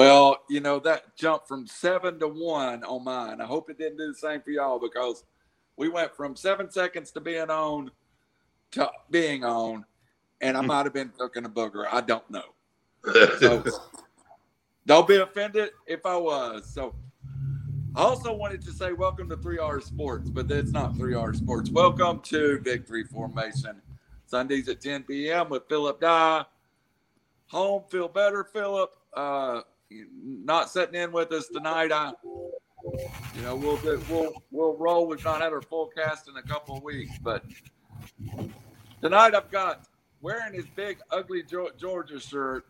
Well, you know, that jumped from seven to one on mine. I hope it didn't do the same for y'all because we went from seven seconds to being on to being on, and I might have been cooking a booger. I don't know. So don't be offended if I was. So I also wanted to say welcome to 3R Sports, but it's not 3R Sports. Welcome to Victory Formation. Sundays at 10 p.m. with Philip Dye. Home, feel better, Philip. Uh, not sitting in with us tonight. I, you know, we'll we'll we'll roll. We've not had our full cast in a couple of weeks, but tonight I've got wearing his big ugly Georgia shirt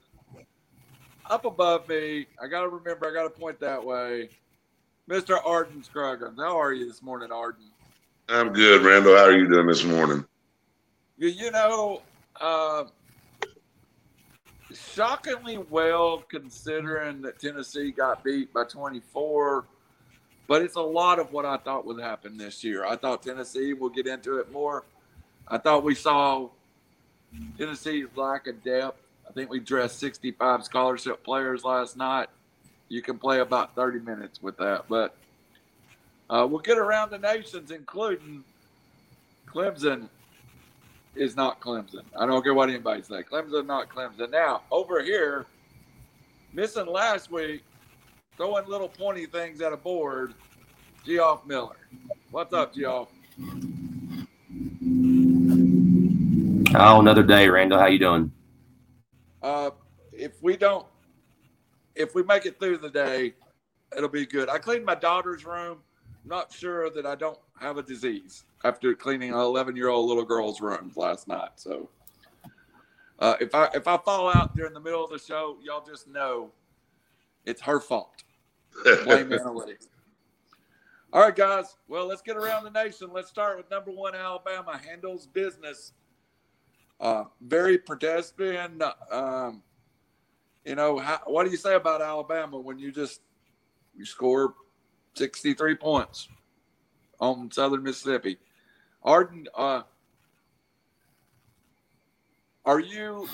up above me. I got to remember. I got to point that way. Mr. Arden Scruggins. How are you this morning, Arden? I'm good, Randall. How are you doing this morning? You, you know, uh, shockingly well considering that Tennessee got beat by 24. But it's a lot of what I thought would happen this year. I thought Tennessee, we'll get into it more. I thought we saw Tennessee's lack of depth. I think we dressed 65 scholarship players last night. You can play about 30 minutes with that. But uh, we'll get around the nations, including Clemson is not Clemson. I don't care what anybody say. Clemson not Clemson. Now over here, missing last week, throwing little pointy things at a board. Geoff Miller. What's up, Geoff? Oh, another day, Randall. How you doing? Uh, if we don't, if we make it through the day, it'll be good. I cleaned my daughter's room. not sure that I don't have a disease after cleaning an 11 year old little girl's room last night. So uh, if I if I fall out during the middle of the show, y'all just know it's her fault. Blame analytics. All right, guys. Well, let's get around the nation. Let's start with number one. Alabama handles business. Uh, very pedestrian. Um, you know, how, what do you say about Alabama when you just you score 63 points on Southern Mississippi? Arden, uh, are you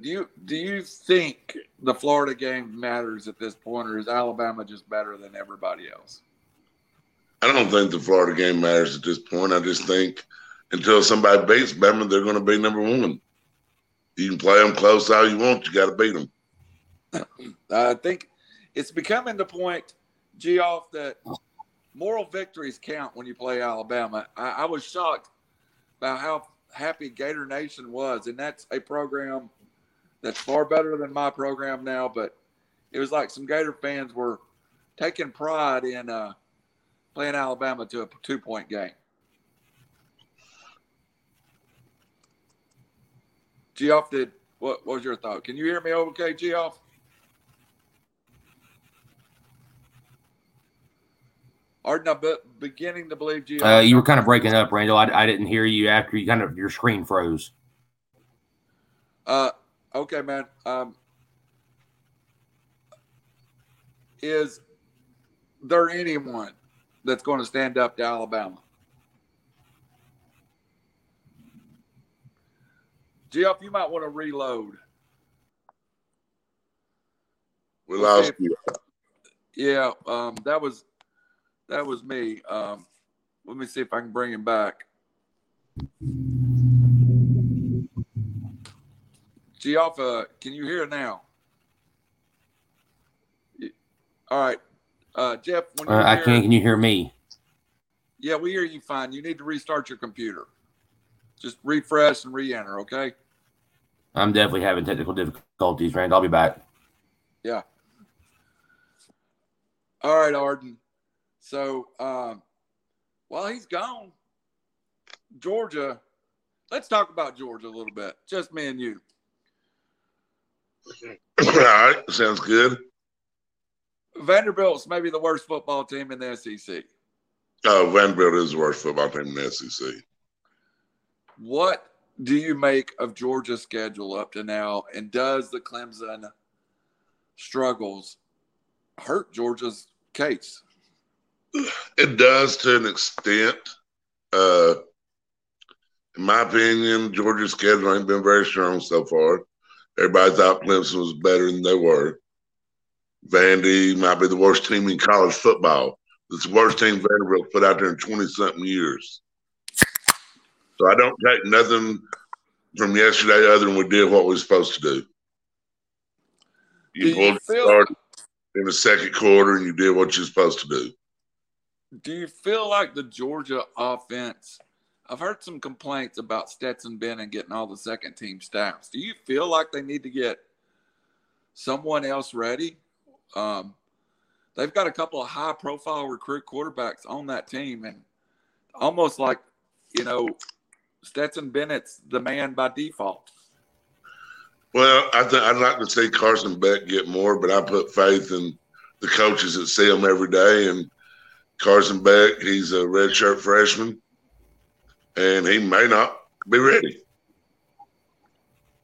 do you do you think the Florida game matters at this point, or is Alabama just better than everybody else? I don't think the Florida game matters at this point. I just think until somebody beats Bama, they're going to be number one. You can play them close all you want. You got to beat them. I think it's becoming the point, Geoff, that moral victories count when you play Alabama. I, I was shocked about how happy Gator Nation was, and that's a program that's far better than my program now. But it was like some Gator fans were taking pride in uh, playing Alabama to a two point game. Geoff did what, what was your thought? Can you hear me okay, Geoff? Are not beginning to believe you. Uh, you were kind of breaking up, Randall. I, I didn't hear you after you kind of your screen froze. Uh, okay, man. Um, is there anyone that's going to stand up to Alabama? Geoff, you might want to reload. We lost you. Yeah, um, that was that was me. Um, let me see if I can bring him back. Geoff, uh, can you hear now? All right, uh, Geoff. Uh, I can't. Can you hear me? Yeah, we hear you fine. You need to restart your computer. Just refresh and re-enter. Okay. I'm definitely having technical difficulties, Rand. I'll be back. Yeah. All right, Arden. So um, while he's gone, Georgia, let's talk about Georgia a little bit. Just me and you. All right, sounds good. Vanderbilt's maybe the worst football team in the SEC. Oh, Vanderbilt is the worst football team in the SEC. What do you make of Georgia's schedule up to now? And does the Clemson struggles hurt Georgia's case? It does to an extent. Uh, in my opinion, Georgia's schedule ain't been very strong so far. Everybody thought Clemson was better than they were. Vandy might be the worst team in college football. It's the worst team Vanderbilt put out there in 20 something years. So I don't take nothing from yesterday other than we did what we were supposed to do. You Do you pulled feel- start in the second quarter and you did what you're supposed to do. Do you feel like the Georgia offense? I've heard some complaints about Stetson Bennett getting all the second team staffs. Do you feel like they need to get someone else ready? Um, they've got a couple of high profile recruit quarterbacks on that team, and almost like, you know, Stetson Bennett's the man by default. Well, I think I'd like to see Carson Beck get more, but I put faith in the coaches that see him every day. And Carson Beck, he's a redshirt freshman, and he may not be ready.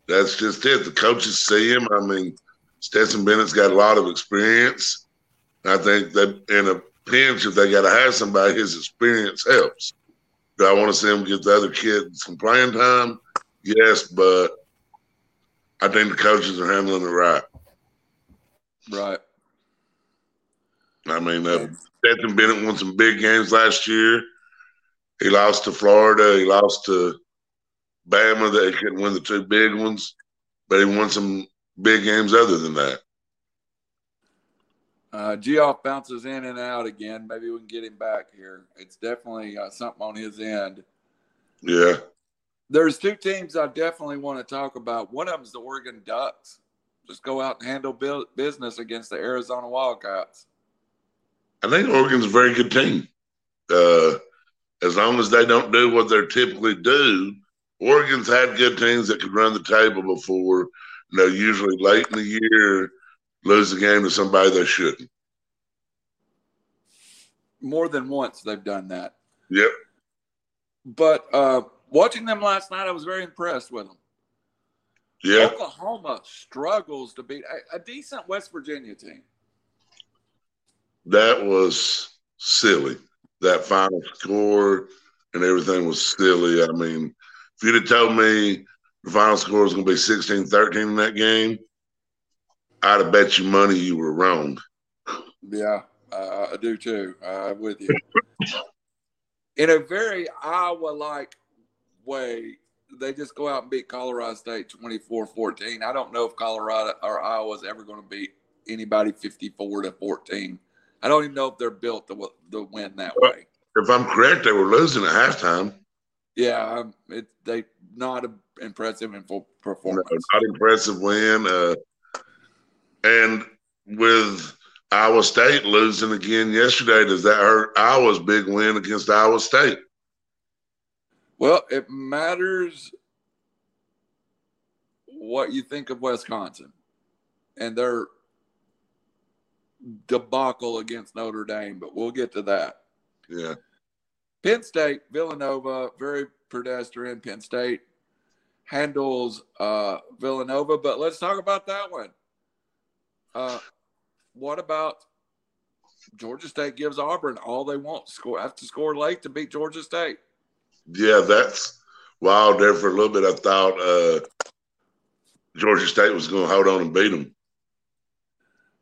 That's just it. The coaches see him. I mean, Stetson Bennett's got a lot of experience. I think that in a pinch, if they got to have somebody, his experience helps. Do I want to see him get the other kids some playing time? Yes, but I think the coaches are handling it right. Right. I mean, uh, Stetson Bennett won some big games last year. He lost to Florida. He lost to Bama. That he couldn't win the two big ones, but he won some big games other than that. Uh, Geoff bounces in and out again. Maybe we can get him back here. It's definitely uh, something on his end. Yeah, There's two teams I definitely want to talk about. One of them is the Oregon Ducks. Just go out and handle business against the Arizona Wildcats. I think Oregon's a very good team. Uh, as long as they don't do what they typically do, Oregon's had good teams that could run the table before. You know, usually late in the year, lose the game to somebody they shouldn't. More than once they've done that. Yep. But uh, watching them last night, I was very impressed with them. Yeah. Oklahoma struggles to beat a, a decent West Virginia team. That was silly. That final score and everything was silly. I mean, if you'd have told me the final score was going to be 16 13 in that game, I'd have bet you money you were wrong. Yeah, uh, I do too. I'm with you. In a very Iowa like way, they just go out and beat Colorado State 24 14. I don't know if Colorado or Iowa's ever going to beat anybody 54 to 14. I don't even know if they're built to, to win that way. If I'm correct, they were losing at halftime. Yeah, um, it, they not a impressive in full No, performance. not impressive win. Uh, and with Iowa State losing again yesterday, does that hurt Iowa's big win against Iowa State? Well, it matters what you think of Wisconsin and their debacle against Notre Dame, but we'll get to that. Yeah. Penn State, Villanova, very pedestrian. Penn State handles uh, Villanova, but let's talk about that one. Uh, what about Georgia State gives Auburn all they want? Score have to score late to beat Georgia State. Yeah, that's wild. There for a little bit, I thought uh, Georgia State was going to hold on and beat them.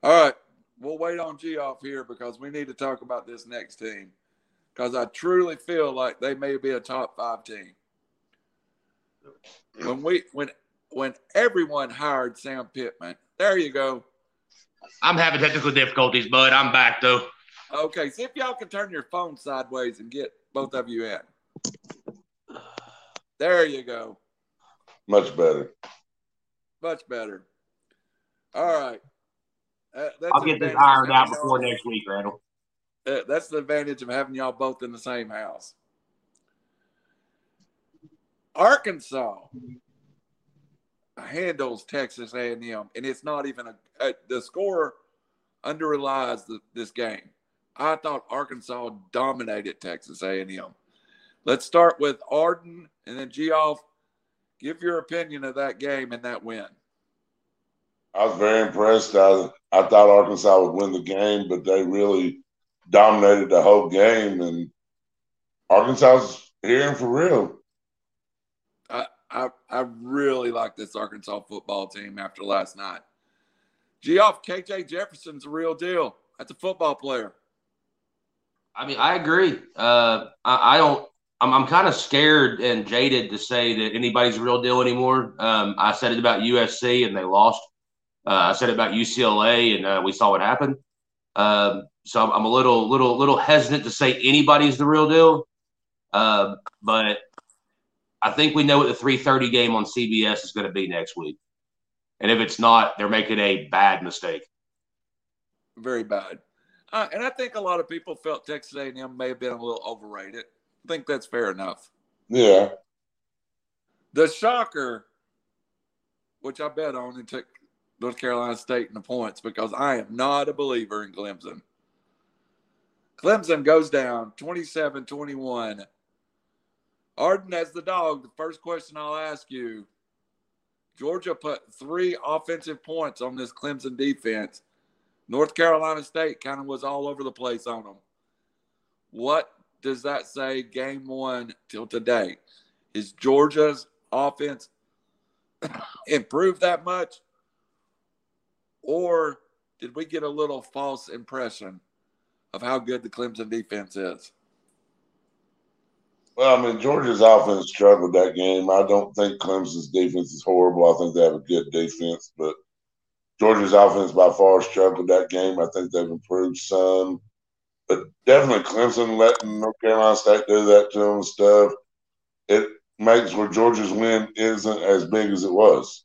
All right, we'll wait on Geoff here because we need to talk about this next team because I truly feel like they may be a top five team. When we when when everyone hired Sam Pittman, there you go. I'm having technical difficulties, bud. I'm back though. Okay, see if y'all can turn your phone sideways and get both of you in. There you go. Much better. Much better. All right. Uh, that's I'll get this advantage ironed out before y'all- next week, Randall. uh, that's the advantage of having y'all both in the same house. Arkansas handles Texas A&M, and it's not even a, a the score underlies the, this game. I thought Arkansas dominated Texas A&M. Let's start with Arden and then Geoff. Give your opinion of that game and that win. I was very impressed. I, I thought Arkansas would win the game, but they really dominated the whole game. And Arkansas's here and for real. I, I, I really like this Arkansas football team after last night. Geoff, KJ Jefferson's a real deal. That's a football player. I mean, I agree. Uh, I, I don't. I'm, I'm kind of scared and jaded to say that anybody's a real deal anymore. Um, I said it about USC and they lost. Uh, I said it about UCLA and uh, we saw what happened. Um, so I'm, I'm, a little, little, little hesitant to say anybody's the real deal. Uh, but I think we know what the 3:30 game on CBS is going to be next week. And if it's not, they're making a bad mistake. Very bad. Uh, and I think a lot of people felt Texas A&M may have been a little overrated. I think that's fair enough. Yeah. The shocker, which I bet on and took North Carolina State in the points because I am not a believer in Clemson. Clemson goes down 27 21. Arden, as the dog, the first question I'll ask you Georgia put three offensive points on this Clemson defense. North Carolina State kind of was all over the place on them. What does that say game one till today? Is Georgia's offense improved that much? Or did we get a little false impression of how good the Clemson defense is? Well, I mean, Georgia's offense struggled that game. I don't think Clemson's defense is horrible. I think they have a good defense, but Georgia's offense by far struggled that game. I think they've improved some, but definitely Clemson letting North Carolina State do that to them and stuff. It makes where Georgia's win isn't as big as it was.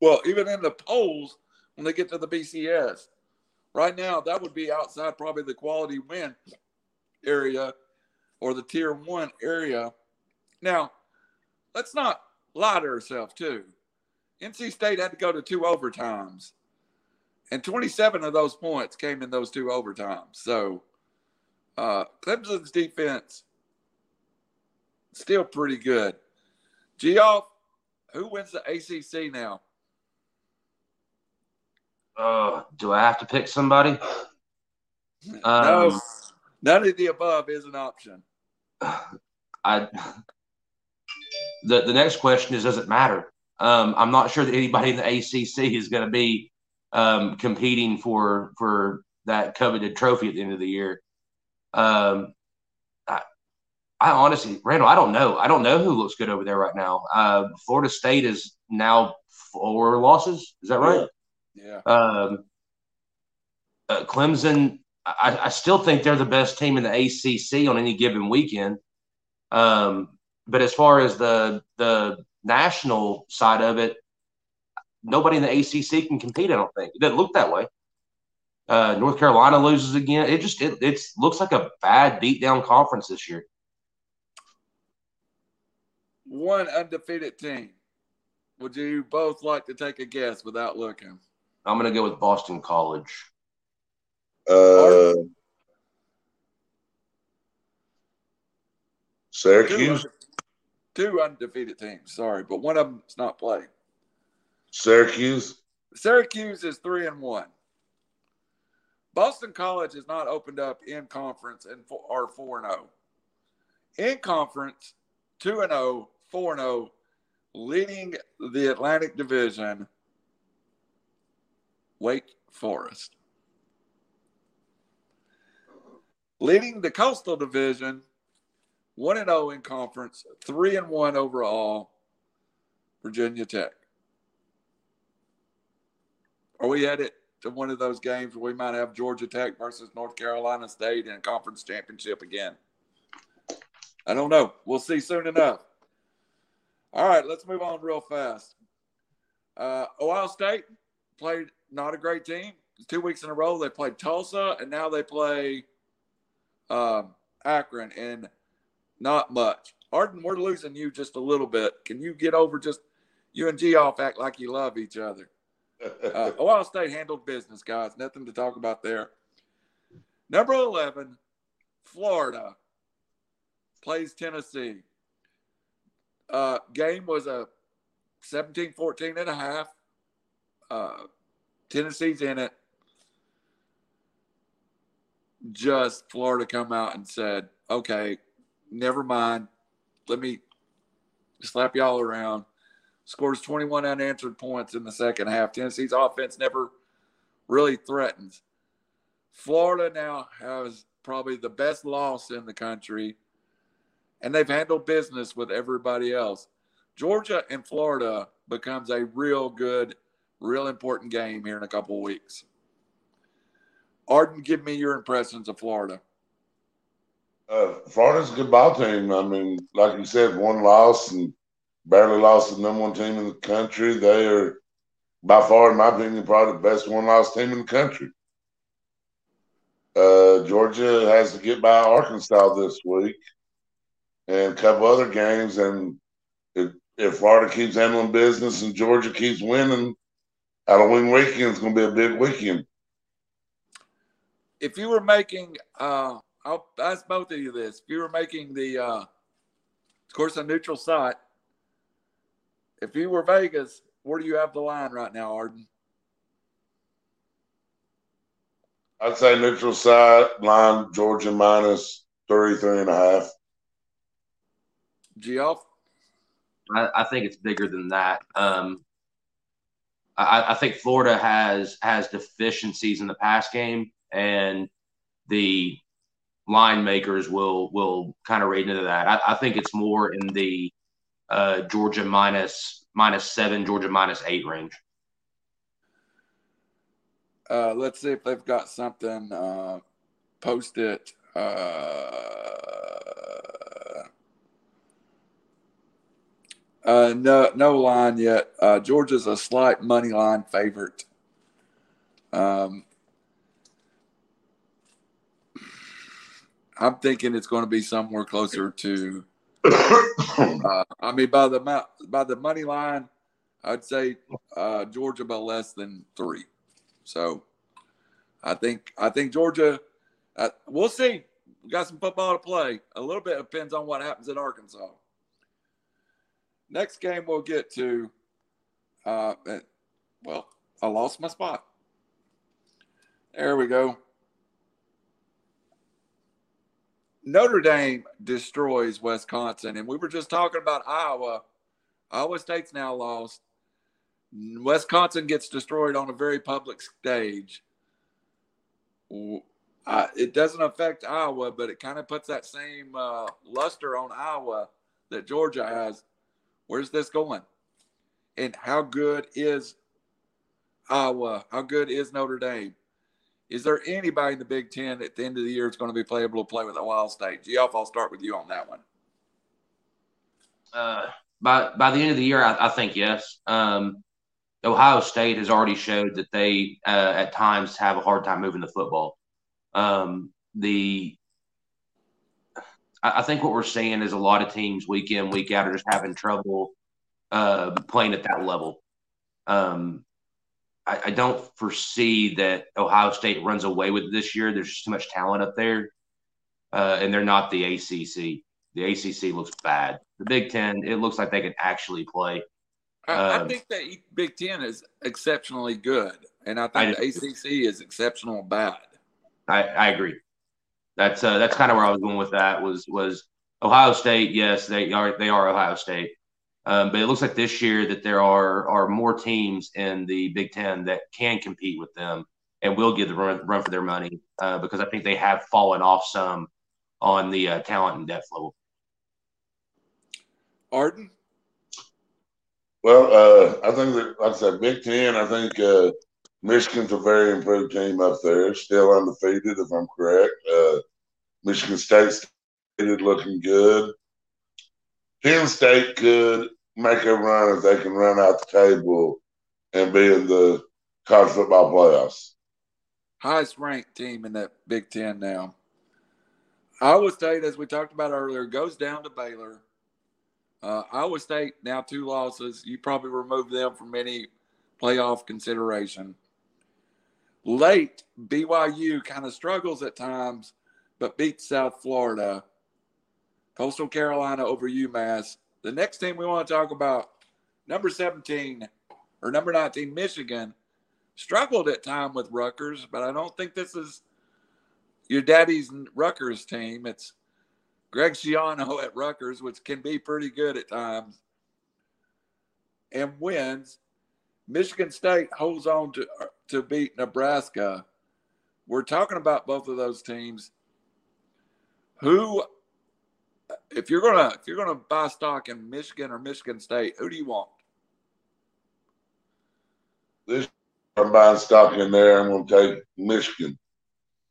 Well, even in the polls, when they get to the BCS, right now that would be outside probably the quality win area or the tier one area. Now, let's not lie to ourselves, too. NC State had to go to two overtimes, and 27 of those points came in those two overtimes. So, uh, Clemson's defense still pretty good. Geoff, who wins the ACC now? Uh, do I have to pick somebody? Um, no, none of the above is an option. I the the next question is, does it matter? Um, I'm not sure that anybody in the ACC is going to be um, competing for for that coveted trophy at the end of the year. Um, I, I, honestly, Randall, I don't know. I don't know who looks good over there right now. Uh, Florida State is now four losses. Is that right? Yeah. Um, uh, Clemson I, I, still think they're the best team in the ACC on any given weekend. Um, but as far as the the national side of it, nobody in the ACC can compete. I don't think it doesn't look that way. Uh, North Carolina loses again. It just it it's, looks like a bad beat down conference this year. One undefeated team. Would you both like to take a guess without looking? I'm going to go with Boston College. Uh, Syracuse. Two, two undefeated teams. Sorry, but one of them is not playing. Syracuse. Syracuse is three and one. Boston College has not opened up in conference and are four and zero. Oh. In conference, two and 0, 4 and 0, leading the Atlantic Division. Wake Forest. Leading the Coastal Division, one and zero oh in conference, three and one overall. Virginia Tech. Are we headed to one of those games where we might have Georgia Tech versus North Carolina State in a conference championship again? I don't know. We'll see soon enough. All right, let's move on real fast. Uh, Ohio State played not a great team. Two weeks in a row, they played Tulsa, and now they play um, Akron, and not much. Arden, we're losing you just a little bit. Can you get over just you and Geoff act like you love each other? Uh, Ohio State handled business, guys. Nothing to talk about there. Number 11, Florida plays Tennessee. Uh, game was a 17 14 and a half. Uh, Tennessee's in it just Florida come out and said, okay, never mind. Let me slap y'all around. Scores 21 unanswered points in the second half. Tennessee's offense never really threatens. Florida now has probably the best loss in the country, and they've handled business with everybody else. Georgia and Florida becomes a real good, real important game here in a couple weeks. Arden, give me your impressions of Florida. Uh, Florida's a good ball team. I mean, like you said, one loss and barely lost the number one team in the country. They are by far, in my opinion, probably the best one loss team in the country. Uh, Georgia has to get by Arkansas this week and a couple other games. And if, if Florida keeps handling business and Georgia keeps winning, Halloween weekend is going to be a big weekend. If you were making, uh, I'll ask both of you this. If you were making the, uh, of course, a neutral site, if you were Vegas, where do you have the line right now, Arden? I'd say neutral side line Georgia minus three, three and a half. Geoff? I, I think it's bigger than that. Um, I, I, think Florida has has deficiencies in the pass game, and the line makers will will kind of read into that. I, I think it's more in the uh, Georgia minus minus seven, Georgia minus eight range. Uh, let's see if they've got something. Uh, post it. Uh, uh, no, no line yet. Uh, Georgia's a slight money line favorite. Um, I'm thinking it's going to be somewhere closer to. Uh, I mean, by the by the money line, I'd say uh, Georgia by less than three. So, I think I think Georgia. Uh, we'll see. We got some football to play. A little bit depends on what happens in Arkansas. Next game we'll get to. Uh, well, I lost my spot. There we go. Notre Dame destroys Wisconsin, and we were just talking about Iowa. Iowa State's now lost. Wisconsin gets destroyed on a very public stage. It doesn't affect Iowa, but it kind of puts that same uh, luster on Iowa that Georgia has. Where's this going? And how good is Iowa? How good is Notre Dame? Is there anybody in the Big Ten at the end of the year that's going to be playable to play with Ohio State? Geoff, I'll start with you on that one. Uh, by by the end of the year, I, I think yes. Um, Ohio State has already showed that they uh, at times have a hard time moving the football. Um, the I, I, think what we're seeing is a lot of teams week in week out are just having trouble uh, playing at that level. Um, I, I, don't foresee that Ohio State runs away with this year. There's just too much talent up there, uh, and they're not the ACC. The ACC looks bad. The Big Ten, it looks like they can actually play. I, um, I think the Big Ten is exceptionally good, and I think I the ACC is exceptional bad. I, I agree. That's uh, that's kind of where I was going with that. Was was Ohio State? Yes, they are. They are Ohio State. Um, but it looks like this year that there are are more teams in the Big Ten that can compete with them and will give the run, run for their money uh, because I think they have fallen off some on the uh, talent and depth level. Arden. Well, uh, I think that, like I said, Big Ten. I think uh, Michigan's a very improved team up there, still undefeated, if I'm correct. Uh, Michigan State's looking good. Penn State could make a run if they can run out the table and be in the college football playoffs. Highest ranked team in that Big Ten now. Iowa State, as we talked about earlier, goes down to Baylor. Uh, Iowa State now two losses. You probably remove them from any playoff consideration. Late BYU kind of struggles at times, but beats South Florida. Coastal Carolina over UMass. The next team we want to talk about, number 17 or number 19, Michigan, struggled at time with Rutgers, but I don't think this is your daddy's Rutgers team. It's Greg Schiano at Rutgers, which can be pretty good at times, and wins. Michigan State holds on to uh, to beat Nebraska. We're talking about both of those teams. Who, if you're gonna if you're gonna buy stock in Michigan or Michigan State, who do you want? This I'm buying stock in there. I'm going to take Michigan.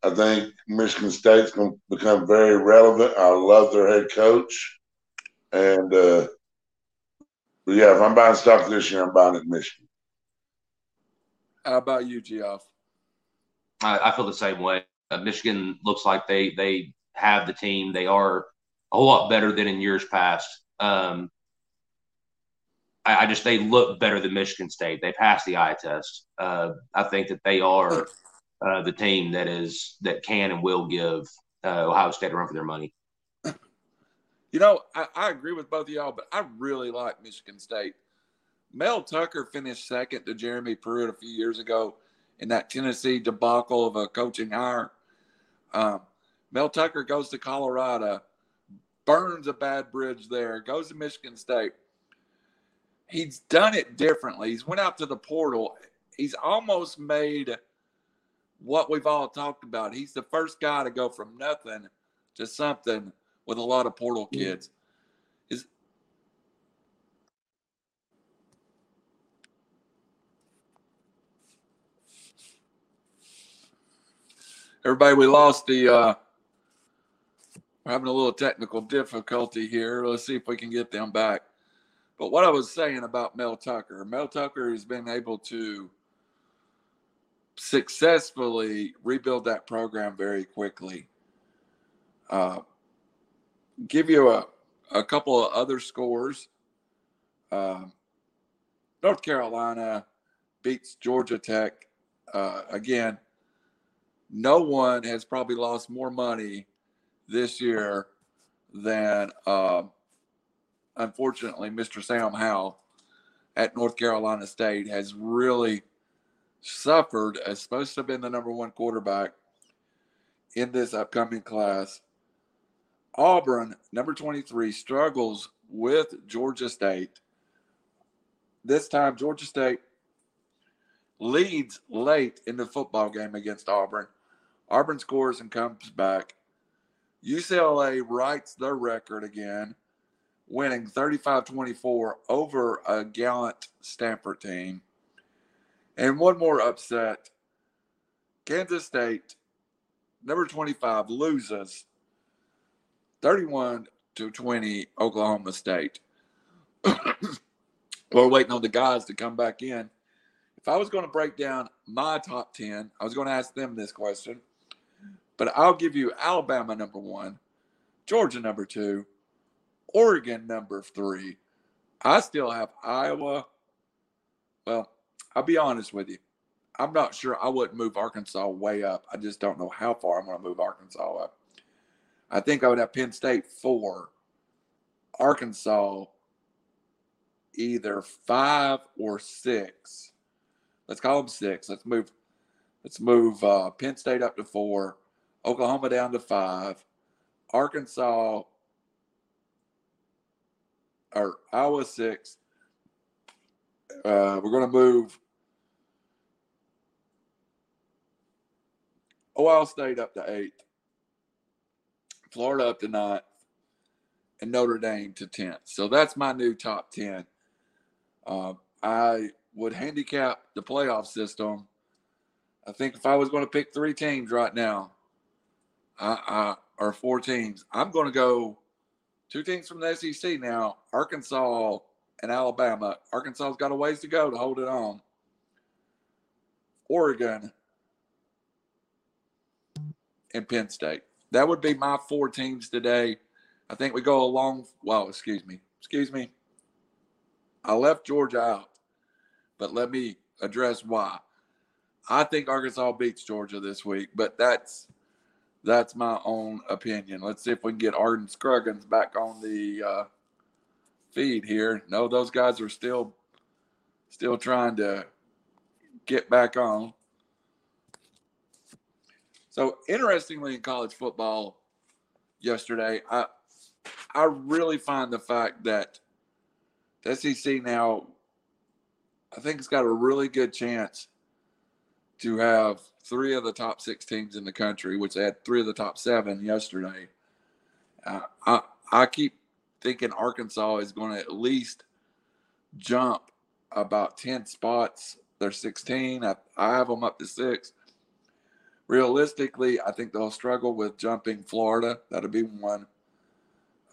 I think Michigan State's going to become very relevant. I love their head coach, and uh, but yeah, if I'm buying stock this year, I'm buying it Michigan. How about you, Geoff? I, I feel the same way. Uh, Michigan looks like they they have the team. They are a lot better than in years past. Um, I, I, just they look better than Michigan State. They passed the eye test. Uh, I think that they are uh, the team that is that can and will give uh, Ohio State a run for their money. You know, I, I agree with both of y'all, but I really like Michigan State. Mel Tucker finished second to Jeremy Pruitt a few years ago in that Tennessee debacle of a coaching hire. Um, Mel Tucker goes to Colorado, burns a bad bridge there, goes to Michigan State. He's done it differently. He's went out to the portal. He's almost made what we've all talked about. He's the first guy to go from nothing to something with a lot of portal kids. Is everybody? We lost the. Uh, we're having a little technical difficulty here. Let's see if we can get them back. But what I was saying about Mel Tucker, Mel Tucker has been able to successfully rebuild that program very quickly. Uh, give you a, a couple of other scores. Uh, North Carolina beats Georgia Tech. Uh, again, no one has probably lost more money this year than, uh, unfortunately, Mr. Sam Howell at North Carolina State has really suffered as supposed to have been the number one quarterback in this upcoming class. Auburn, number 23, struggles with Georgia State. This time, Georgia State leads late in the football game against Auburn. Auburn scores and comes back. UCLA rights their record again, winning 35 24 over a gallant Stanford team. And one more upset Kansas State, number 25, loses 31 to 20 Oklahoma State. We're waiting on the guys to come back in. If I was going to break down my top 10, I was going to ask them this question. But I'll give you Alabama number one, Georgia number two, Oregon number three. I still have Iowa. Well, I'll be honest with you. I'm not sure I wouldn't move Arkansas way up. I just don't know how far I'm going to move Arkansas up. I think I would have Penn State four, Arkansas either five or six. Let's call them six. Let's move. Let's move uh, Penn State up to four, Oklahoma down to five, Arkansas or Iowa six. Uh, we're going to move Ohio State up to eighth, Florida up to ninth, and Notre Dame to tenth. So that's my new top ten. Uh, I would handicap the playoff system. I think if I was going to pick three teams right now, I, or four teams, I'm going to go two teams from the SEC now: Arkansas and Alabama. Arkansas's got a ways to go to hold it on. Oregon and Penn State. That would be my four teams today. I think we go along. Well, excuse me. Excuse me. I left Georgia out, but let me address why. I think Arkansas beats Georgia this week, but that's that's my own opinion. Let's see if we can get Arden Scruggins back on the uh, feed here. No, those guys are still still trying to get back on. So interestingly, in college football yesterday, I I really find the fact that the SEC now I think it's got a really good chance to have three of the top six teams in the country, which had three of the top seven yesterday. Uh, I I keep thinking Arkansas is going to at least jump about ten spots. They're 16. I, I have them up to six. Realistically, I think they'll struggle with jumping Florida. That'll be one.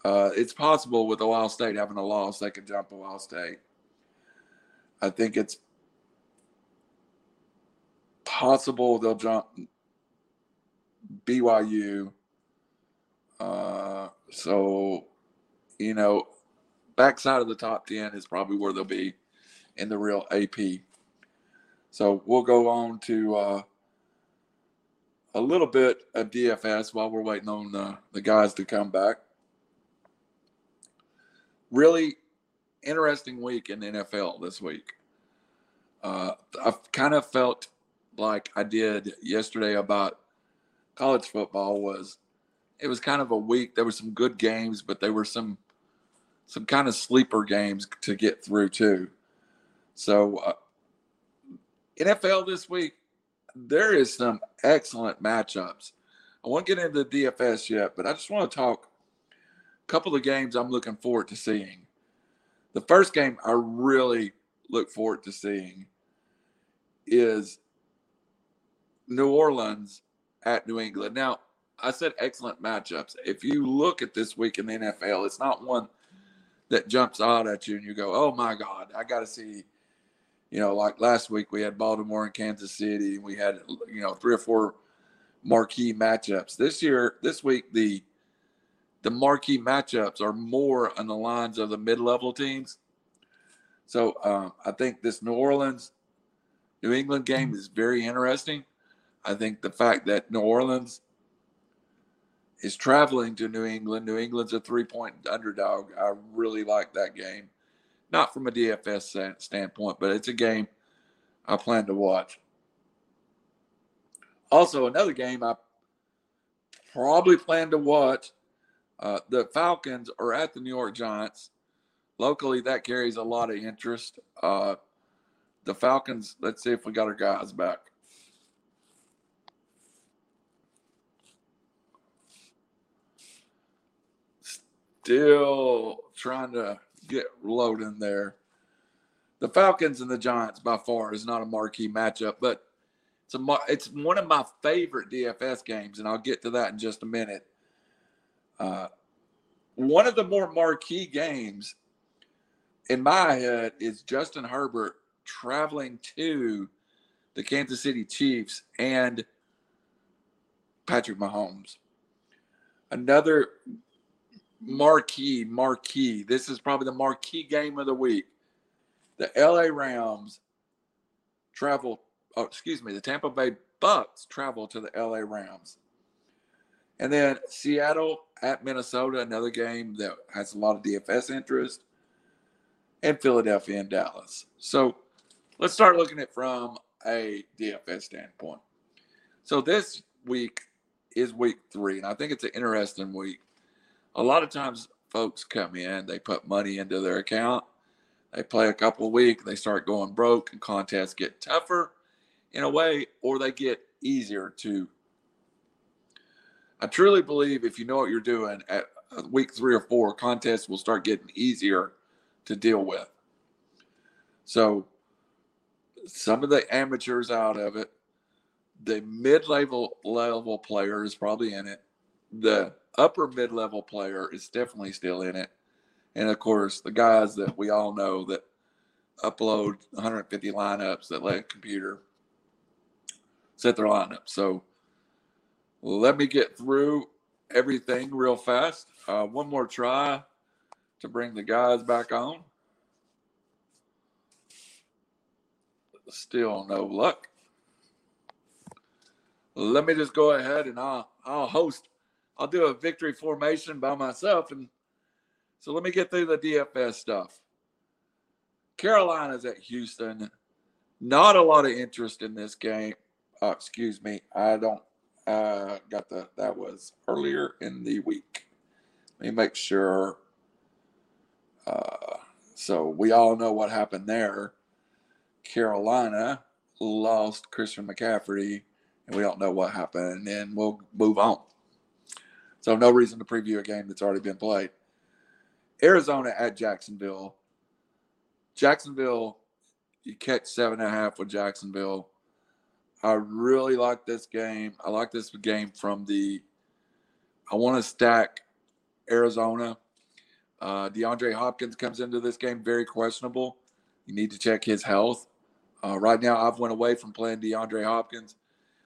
Uh, it's possible with Ohio State having a loss, they could jump Ohio State. I think it's possible they'll jump BYU. Uh, so, you know, backside of the top 10 is probably where they'll be in the real AP. So we'll go on to uh, a little bit of DFS while we're waiting on the, the guys to come back. Really interesting week in NFL this week. Uh, I've kind of felt like I did yesterday about college football was it was kind of a week. There were some good games, but there were some some kind of sleeper games to get through too. So uh, NFL this week, there is some excellent matchups. I won't get into the DFS yet, but I just want to talk a couple of games I'm looking forward to seeing. The first game I really look forward to seeing is New Orleans at New England. Now, I said excellent matchups. If you look at this week in the NFL, it's not one that jumps out at you and you go, "Oh my God, I got to see." You know, like last week we had Baltimore and Kansas City, and we had you know three or four marquee matchups. This year, this week, the the marquee matchups are more on the lines of the mid-level teams. So um, I think this New Orleans New England game is very interesting. I think the fact that New Orleans is traveling to New England, New England's a three point underdog. I really like that game. Not from a DFS standpoint, but it's a game I plan to watch. Also, another game I probably plan to watch. Uh, the Falcons are at the New York Giants. Locally, that carries a lot of interest. Uh, the Falcons, let's see if we got our guys back. Still trying to get loading there. The Falcons and the Giants by far is not a marquee matchup, but it's a it's one of my favorite DFS games, and I'll get to that in just a minute. Uh, one of the more marquee games in my head is Justin Herbert traveling to the Kansas City Chiefs and Patrick Mahomes. Another marquee, marquee. This is probably the marquee game of the week. The LA Rams travel, oh, excuse me, the Tampa Bay Bucks travel to the LA Rams. And then Seattle at Minnesota, another game that has a lot of DFS interest, and Philadelphia and Dallas. So let's start looking at from a DFS standpoint. So this week is week three, and I think it's an interesting week. A lot of times, folks come in, they put money into their account, they play a couple of weeks, they start going broke, and contests get tougher in a way, or they get easier to. I truly believe if you know what you're doing at uh, week three or four, contests will start getting easier to deal with. So some of the amateurs out of it. The mid-level level player is probably in it. The upper mid-level player is definitely still in it. And of course, the guys that we all know that upload 150 lineups that let a computer set their lineup. So let me get through everything real fast. Uh, one more try to bring the guys back on. Still no luck. Let me just go ahead and I'll I'll host. I'll do a victory formation by myself, and so let me get through the DFS stuff. Carolina's at Houston. Not a lot of interest in this game. Uh, excuse me. I don't uh, got the that was earlier in the week. Let me make sure. Uh, so we all know what happened there. Carolina lost Christian McCaffrey, and we don't know what happened, and then we'll move on. So, no reason to preview a game that's already been played. Arizona at Jacksonville. Jacksonville, you catch seven and a half with Jacksonville. I really like this game. I like this game from the. I want to stack Arizona. Uh, DeAndre Hopkins comes into this game very questionable. You need to check his health. Uh, right now, I've went away from playing DeAndre Hopkins.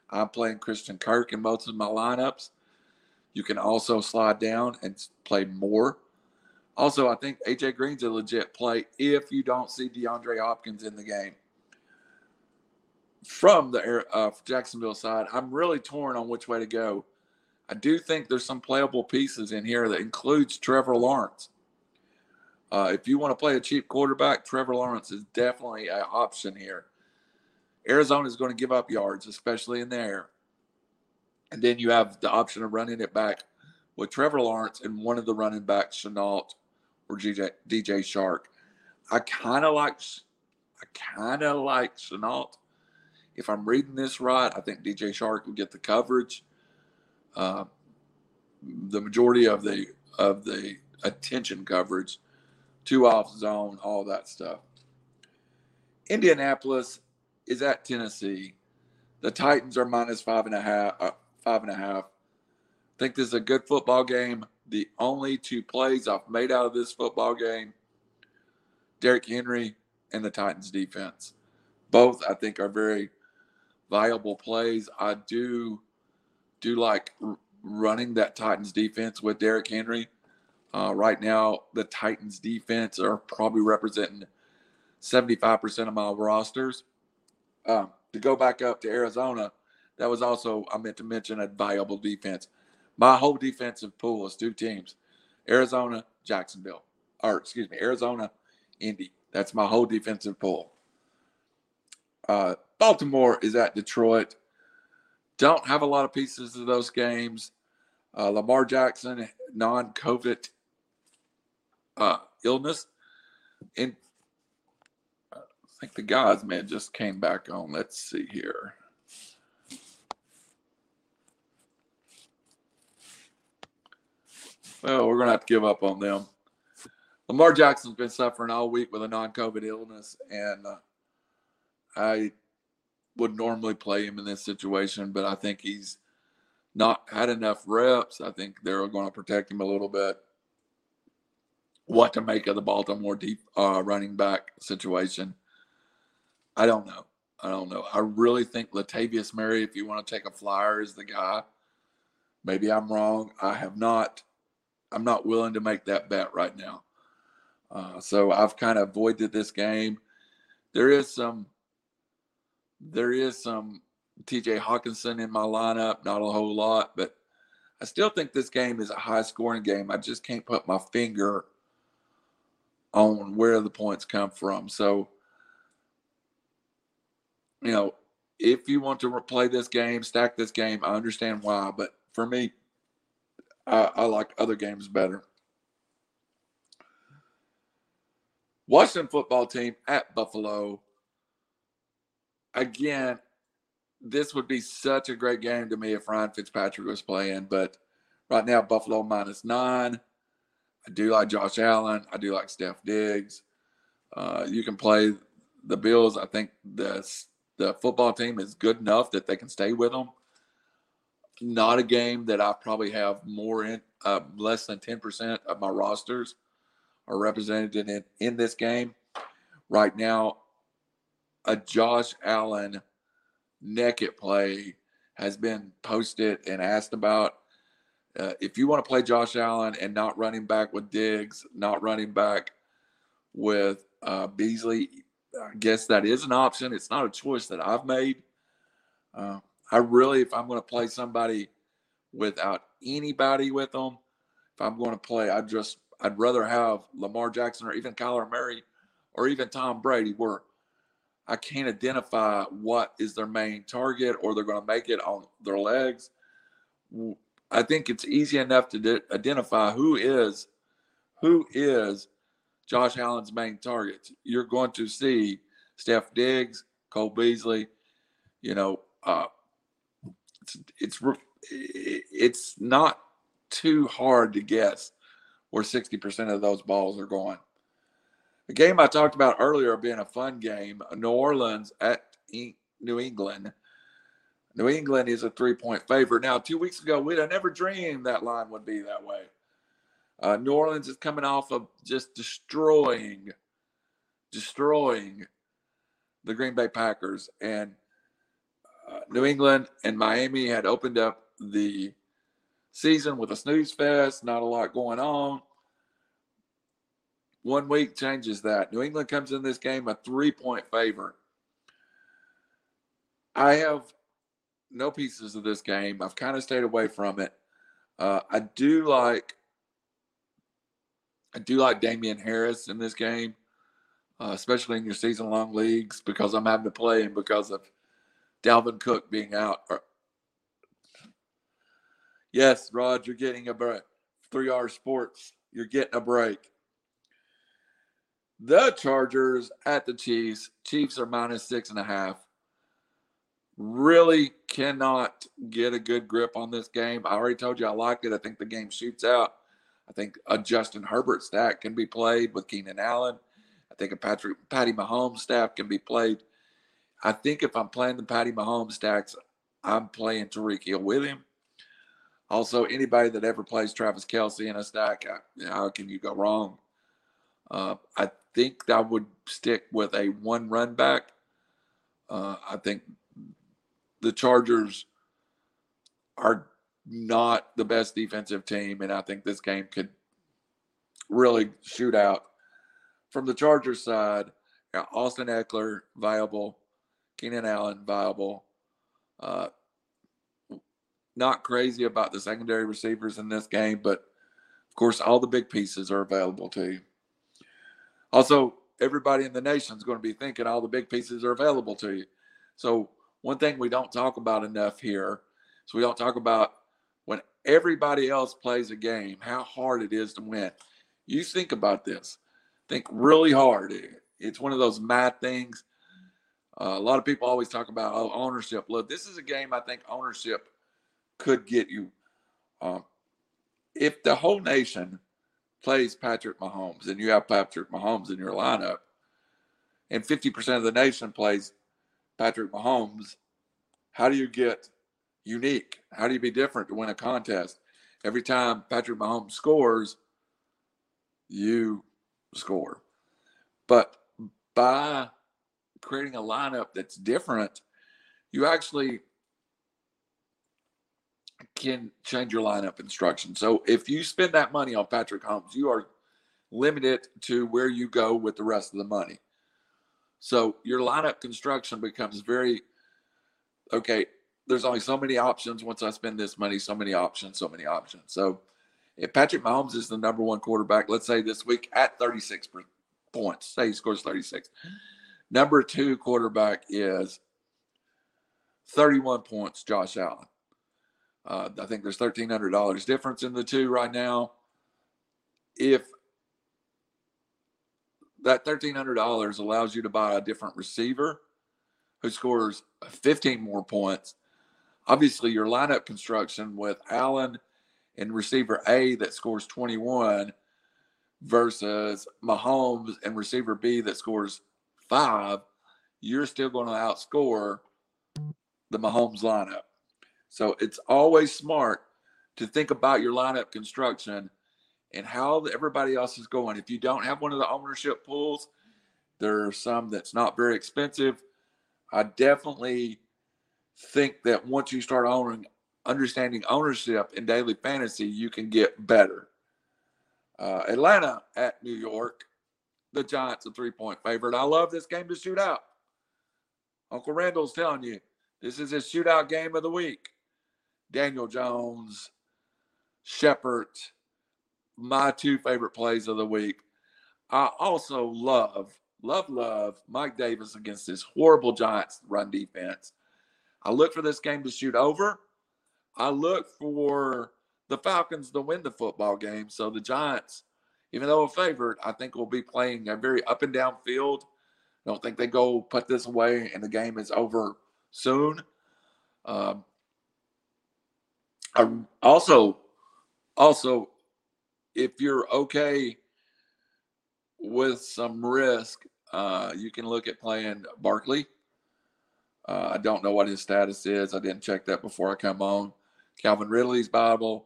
I'm playing Christian Kirk in most of my lineups. You can also slide down and play more. Also, I think AJ Green's a legit play if you don't see DeAndre Hopkins in the game. From the uh, Jacksonville side, I'm really torn on which way to go. I do think there's some playable pieces in here that includes Trevor Lawrence. Uh, if you want to play a cheap quarterback, Trevor Lawrence is definitely an option here. Arizona is going to give up yards, especially in the air. And then you have the option of running it back with Trevor Lawrence and one of the running backs, Shenault or DJ, DJ Chark. I kind of like, I kind of like Shenault. If I'm reading this right, I think DJ Chark will get the coverage. Uh, the majority of the of the attention coverage, two off zone, all that stuff. Indianapolis is at Tennessee. The Titans are minus five and a half. Uh, five and a half. I think this is a good football game. The only two plays I've made out of this football game, Derrick Henry and the Titans defense. Both I think are very viable plays. I do do like running that Titans defense with Derrick Henry. Uh, right now, the Titans defense are probably representing 75% of my rosters. Um, to go back up to Arizona, that was also, I meant to mention, a viable defense. My whole defensive pool is two teams Arizona, Jacksonville, or excuse me, Arizona, Indy. That's my whole defensive pool. Uh, Baltimore is at Detroit. Don't have a lot of pieces of those games. Uh, Lamar Jackson, non COVID uh, illness. And I think the guys, man, just came back on. Let's see here. Well, we're going to have to give up on them. Lamar Jackson's been suffering all week with a non COVID illness, and uh, I would normally play him in this situation, but I think he's not had enough reps. I think they're going to protect him a little bit. What to make of the Baltimore deep uh, running back situation? I don't know. I don't know. I really think Latavius Murray, if you want to take a flyer, is the guy. Maybe I'm wrong. I have not. I'm not willing to make that bet right now. Uh, so I've kind of avoided this game. There is some there is some TJ Hockenson in my lineup, not a whole lot, but I still think this game is a high scoring game. I just can't put my finger on where the points come from. So, you know, if you want to play this game, stack this game, I understand why. But for me, I, I like other games better. Washington football team at Buffalo again, this would be such a great game to me if Ryan Fitzpatrick was playing. But right now, Buffalo minus nine. I do like Josh Allen. I do like Steph Diggs. Uh, you can play the Bills. I think the the football team is good enough that they can stay with them. Not a game that I probably have more in uh, less than ten percent of my rosters are represented in in this game. Right now, a Josh Allen naked play has been posted and asked about. Uh, if you want to play Josh Allen and not running back with Diggs, not running back with uh, Beasley, I guess that is an option. It's not a choice that I've made. Uh, I really, if I'm going to play somebody without anybody with them, if I'm going to play, I just I'd rather have Lamar Jackson or even Kyler Murray or even Tom Brady, where I can't identify what is their main target or they're going to make it on their legs. I think it's easy enough to identify who is who is Josh Allen's main target. You're going to see Steph Diggs, Cole Beasley. You know, uh, it's it's not too hard to guess where 60% of those balls are going. The game I talked about earlier being a fun game, New Orleans at New England. New England is a three point favorite. Now, two weeks ago, we'd have never dreamed that line would be that way. Uh, New Orleans is coming off of just destroying, destroying the Green Bay Packers. And uh, New England and Miami had opened up the season with a snooze fest, not a lot going on. One week changes that. New England comes in this game a three point favorite. I have no pieces of this game. I've kind of stayed away from it. Uh, I do like I do like Damien Harris in this game, uh, especially in your season long leagues because I'm having to play him because of Dalvin Cook being out. Yes, Rod, you're getting a break. Three hour sports, you're getting a break. The Chargers at the Chiefs. Chiefs are minus six and a half really cannot get a good grip on this game. I already told you I like it. I think the game shoots out. I think a Justin Herbert stack can be played with Keenan Allen. I think a Patrick Patty Mahomes staff can be played. I think if I'm playing the Patty Mahomes stacks, I'm playing Tyreek Hill with him. Also, anybody that ever plays Travis Kelce in a stack, how can you go wrong? Uh, I think I would stick with a one run back. Uh, I think the Chargers are not the best defensive team, and I think this game could really shoot out. From the Chargers side, Austin Ekeler viable, Keenan Allen viable. Uh, not crazy about the secondary receivers in this game, but of course, all the big pieces are available to you. Also, everybody in the nation is going to be thinking all the big pieces are available to you. So one thing we don't talk about enough here is we don't talk about when everybody else plays a game, how hard it is to win. You think about this. Think really hard. It's one of those math things. Uh, a lot of people always talk about oh, ownership. Look, this is a game I think ownership could get you. Um, if the whole nation plays Patrick Mahomes and you have Patrick Mahomes in your lineup, and 50% of the nation plays Patrick Mahomes, how do you get unique? How do you be different to win a contest? Every time Patrick Mahomes scores, you score. But by creating a lineup that's different, you actually can change your lineup instruction. So if you spend that money on Patrick Mahomes, you are limited to where you go with the rest of the money. So your lineup construction becomes very okay. There's only so many options. Once I spend this money, so many options, so many options. So if Patrick Mahomes is the number one quarterback, let's say this week at 36 points, say he scores 36. Number two quarterback is 31 points, Josh Allen. Uh, I think there's $1,300 difference in the two right now. If that $1,300 allows you to buy a different receiver who scores 15 more points. Obviously, your lineup construction with Allen and receiver A that scores 21 versus Mahomes and receiver B that scores five, you're still going to outscore the Mahomes lineup. So it's always smart to think about your lineup construction and how everybody else is going. If you don't have one of the ownership pools, there are some that's not very expensive. I definitely think that once you start owning, understanding ownership in daily fantasy, you can get better. Uh, Atlanta at New York, the Giants a three point favorite. I love this game to shoot out. Uncle Randall's telling you this is his shootout game of the week. Daniel Jones, Shepard, my two favorite plays of the week. I also love, love, love Mike Davis against this horrible Giants run defense. I look for this game to shoot over. I look for the Falcons to win the football game. So the Giants, even though a favorite, I think we'll be playing a very up and down field don't think they go put this away and the game is over soon. Um, I also, also, if you're okay with some risk, uh, you can look at playing Barkley. Uh, I don't know what his status is. I didn't check that before I come on. Calvin Ridley's. Kyle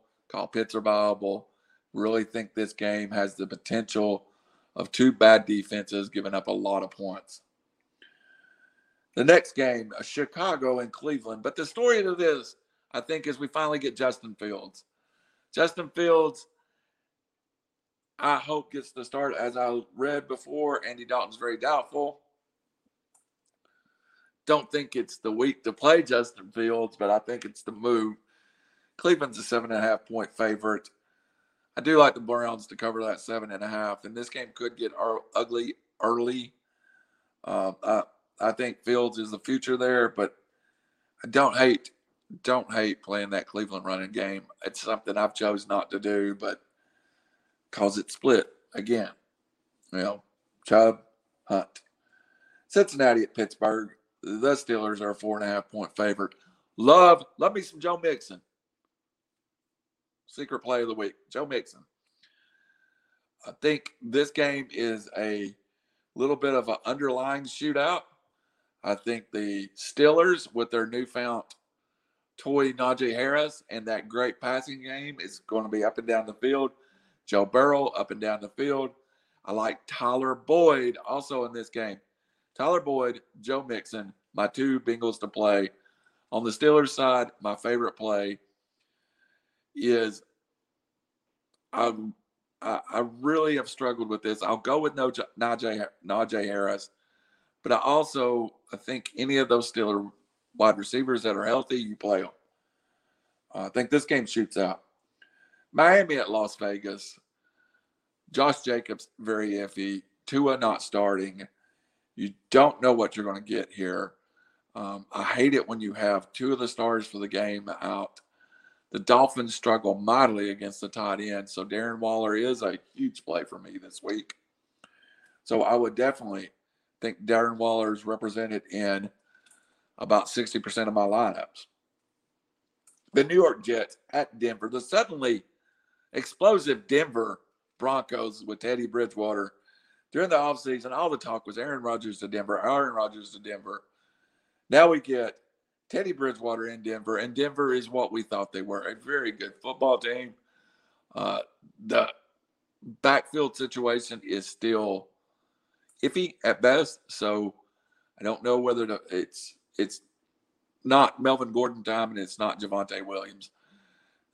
Pitts are viable. Really think this game has the potential of two bad defenses giving up a lot of points. The next game, uh, Chicago and Cleveland. But the story of this, I think, is we finally get Justin Fields. Justin Fields, I hope gets the start. As I read before, Andy Dalton's very doubtful. Don't think it's the week to play Justin Fields, but I think it's the move. Cleveland's a seven and a half point favorite. I do like the Browns to cover that seven and a half, and this game could get ugly early. Uh, I, I think Fields is the future there, but I don't hate don't hate playing that Cleveland running game. It's something I've chose not to do, but cause it split again. You know, Chubb, Hunt, Cincinnati at Pittsburgh. The Steelers are a four and a half point favorite. Love, love me some Joe Mixon. Secret play of the week, Joe Mixon. I think this game is a little bit of an underlying shootout. I think the Steelers, with their newfound toy Najee Harris and that great passing game, is going to be up and down the field. Joe Burrow up and down the field. I like Tyler Boyd also in this game. Tyler Boyd, Joe Mixon, my two Bengals to play. On the Steelers side, my favorite play is um, I, I really have struggled with this. I'll go with no Najee, Najee Harris, but I also I think any of those Steeler wide receivers that are healthy, you play them. Uh, I think this game shoots out. Miami at Las Vegas. Josh Jacobs very iffy. Tua not starting. You don't know what you're going to get here. Um, I hate it when you have two of the stars for the game out. The Dolphins struggle mightily against the tight end, so Darren Waller is a huge play for me this week. So I would definitely think Darren Waller is represented in about 60% of my lineups. The New York Jets at Denver, the suddenly explosive Denver Broncos with Teddy Bridgewater. During the offseason, all the talk was Aaron Rodgers to Denver, Aaron Rodgers to Denver. Now we get Teddy Bridgewater in Denver, and Denver is what we thought they were a very good football team. Uh, the backfield situation is still iffy at best, so I don't know whether to, it's it's not Melvin Gordon time and it's not Javonte Williams.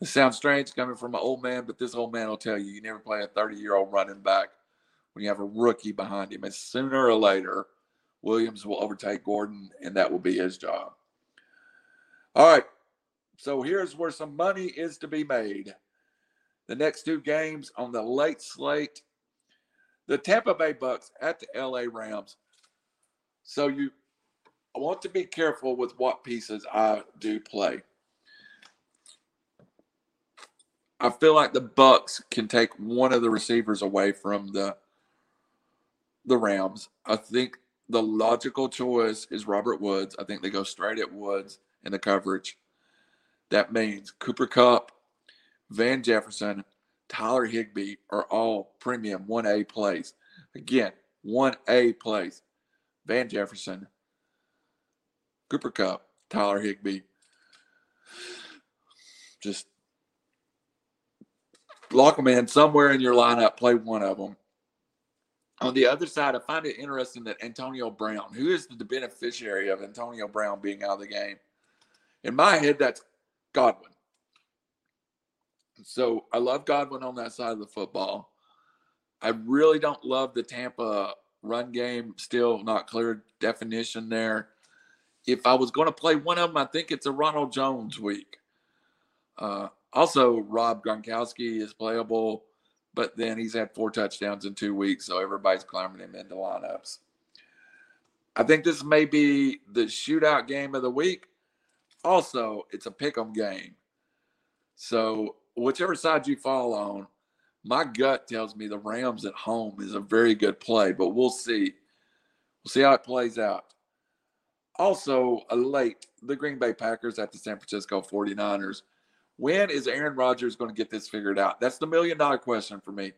It sounds strange coming from an old man, but this old man will tell you you never play a 30 year old running back when you have a rookie behind him. And sooner or later, Williams will overtake Gordon, and that will be his job. All right. So here's where some money is to be made. The next two games on the late slate the Tampa Bay Bucks at the LA Rams. So you want to be careful with what pieces I do play. I feel like the Bucks can take one of the receivers away from the the Rams. I think the logical choice is Robert Woods. I think they go straight at Woods in the coverage. That means Cooper Kupp, Van Jefferson, Tyler Higbee are all premium 1A plays. Again, 1A plays. Van Jefferson, Cooper Kupp, Tyler Higbee. Just lock them in somewhere in your lineup, play one of them. On the other side, I find it interesting that Antonio Brown, who is the beneficiary of Antonio Brown being out of the game, in my head, that's Godwin. So I love Godwin on that side of the football. I really don't love the Tampa run game, still not clear definition there. If I was going to play one of them, I think it's a Ronald Jones week. Uh, also, Rob Gronkowski is playable, but then he's had four touchdowns in two weeks, so everybody's climbing him into lineups. I think this may be the shootout game of the week. Also, it's a pick 'em game. So, whichever side you fall on, my gut tells me the Rams at home is a very good play, but we'll see. We'll see how it plays out. Also, a late, the Green Bay Packers at the San Francisco 49ers. When is Aaron Rodgers going to get this figured out? That's the million dollar question for me.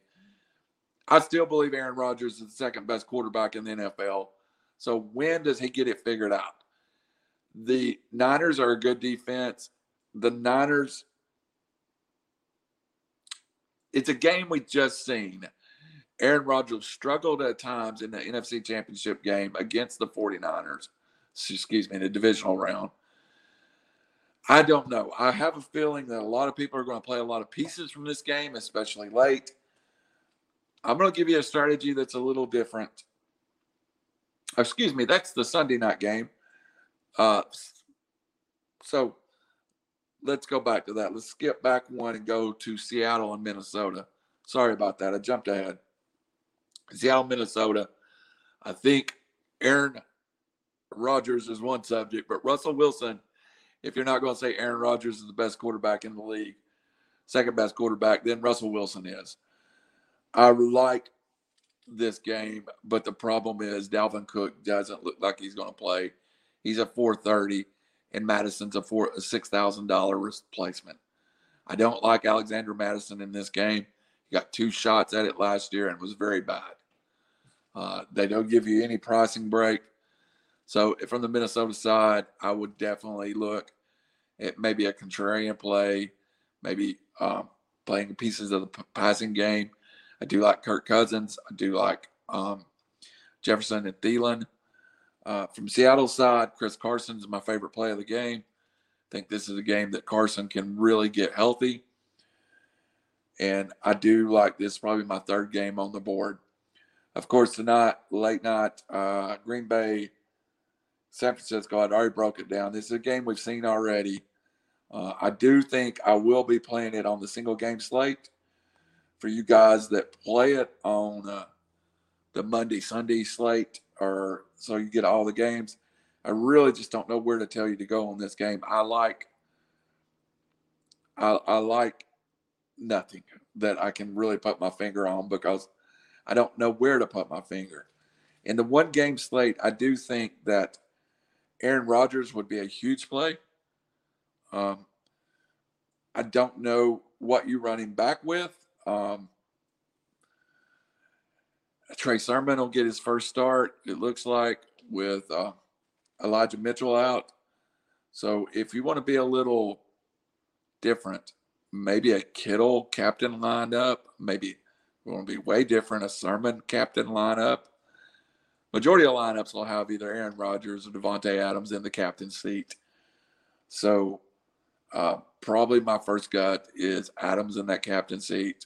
I still believe Aaron Rodgers is the second best quarterback in the NFL. So when does he get it figured out? The Niners are a good defense. The Niners, it's a game we just seen. Aaron Rodgers struggled at times in the NFC Championship game against the 49ers, excuse me, in the divisional round. I don't know. I have a feeling that a lot of people are going to play a lot of pieces from this game, especially late. I'm going to give you a strategy that's a little different. Excuse me, that's the Sunday night game. Uh, so let's go back to that. Let's skip back one and go to Seattle and Minnesota. Sorry about that. I jumped ahead. Seattle, Minnesota. I think Aaron Rodgers is one subject, but Russell Wilson, if you're not going to say Aaron Rodgers is the best quarterback in the league, second best quarterback, then Russell Wilson is. I like this game, but the problem is Dalvin Cook doesn't look like he's going to play. He's a 430, and Mattison's a four a six thousand dollar replacement. I don't like Alexander Mattison in this game. He got two shots at it last year and was very bad. Uh, they don't give you any pricing break. So from the Minnesota side, I would definitely look at maybe a contrarian play, maybe um, playing pieces of the passing game. I do like Kirk Cousins. I do like um, Jefferson and Thielen. Uh, from Seattle side, Chris Carson is my favorite play of the game. I think this is a game that Carson can really get healthy. And I do like this, probably my third game on the board. Of course, tonight, late night, uh, Green Bay, San Francisco, I'd already broke it down. This is a game we've seen already. Uh, I do think I will be playing it on the single game slate for you guys that play it on uh, the Monday, Sunday slate, or so you get all the games. I really just don't know where to tell you to go on this game. I like, I, I like nothing that I can really put my finger on because I don't know where to put my finger. In the one game slate, I do think that Aaron Rodgers would be a huge play. Um, I don't know what you run him back with. Um, Trey Sermon will get his first start, it looks like, with uh, Elijah Mitchell out. So if you want to be a little different, maybe a Kittle captain lineup, maybe going to be way different, a Sermon captain lineup. Majority of lineups will have either Aaron Rodgers or Davante Adams in the captain seat. So uh, probably my first gut is Adams in that captain seat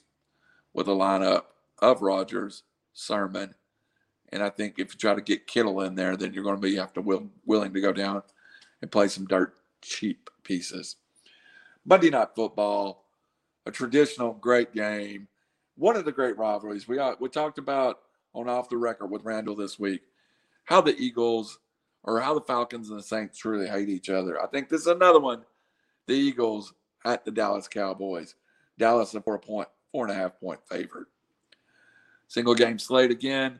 with a lineup of Rodgers, Sermon, and I think if you try to get Kittle in there, then you're going to be have to will, willing to go down and play some dirt cheap pieces. Monday Night Football, a traditional great game, one of the great rivalries. We uh, we talked about on off the record with Randall this week how the Eagles or how the Falcons and the Saints truly hate each other. I think this is another one. The Eagles at the Dallas Cowboys. Dallas a four point four and a half point favorite. Single game slate again.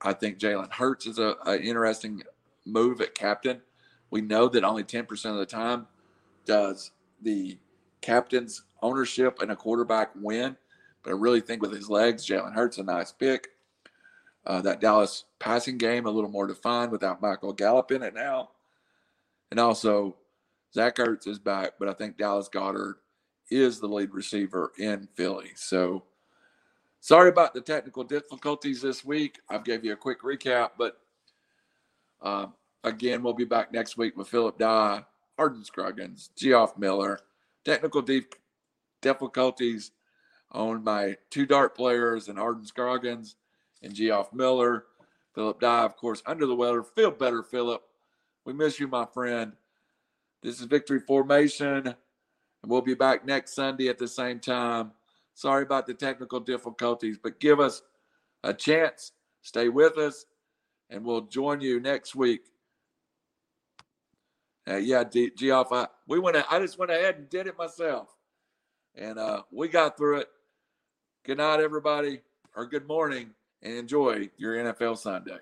I think Jalen Hurts is a, interesting move at captain. We know that only 10% of the time does the captain's ownership and a quarterback win. But I really think with his legs, Jalen Hurts a nice pick. Uh, that Dallas passing game a little more defined without Michael Gallup in it now. And also, Zach Ertz is back, but I think Dallas Goedert is the lead receiver in Philly. So sorry about the technical difficulties this week. I've gave you a quick recap, but uh, again, we'll be back next week with Philip Dye, Arden Scroggins, Geoff Miller. Technical difficulties on my two dart players and Arden Scroggins and Geoff Miller. Philip Dye, of course, under the weather. Feel better, Philip. We miss you, my friend. This is Victory Formation. And we'll be back next Sunday at the same time. Sorry about the technical difficulties, but give us a chance. Stay with us, and we'll join you next week. Uh, yeah, D- Geoff, I, we went. I just went ahead and did it myself, and uh, we got through it. Good night, everybody, or good morning, and enjoy your NFL Sunday.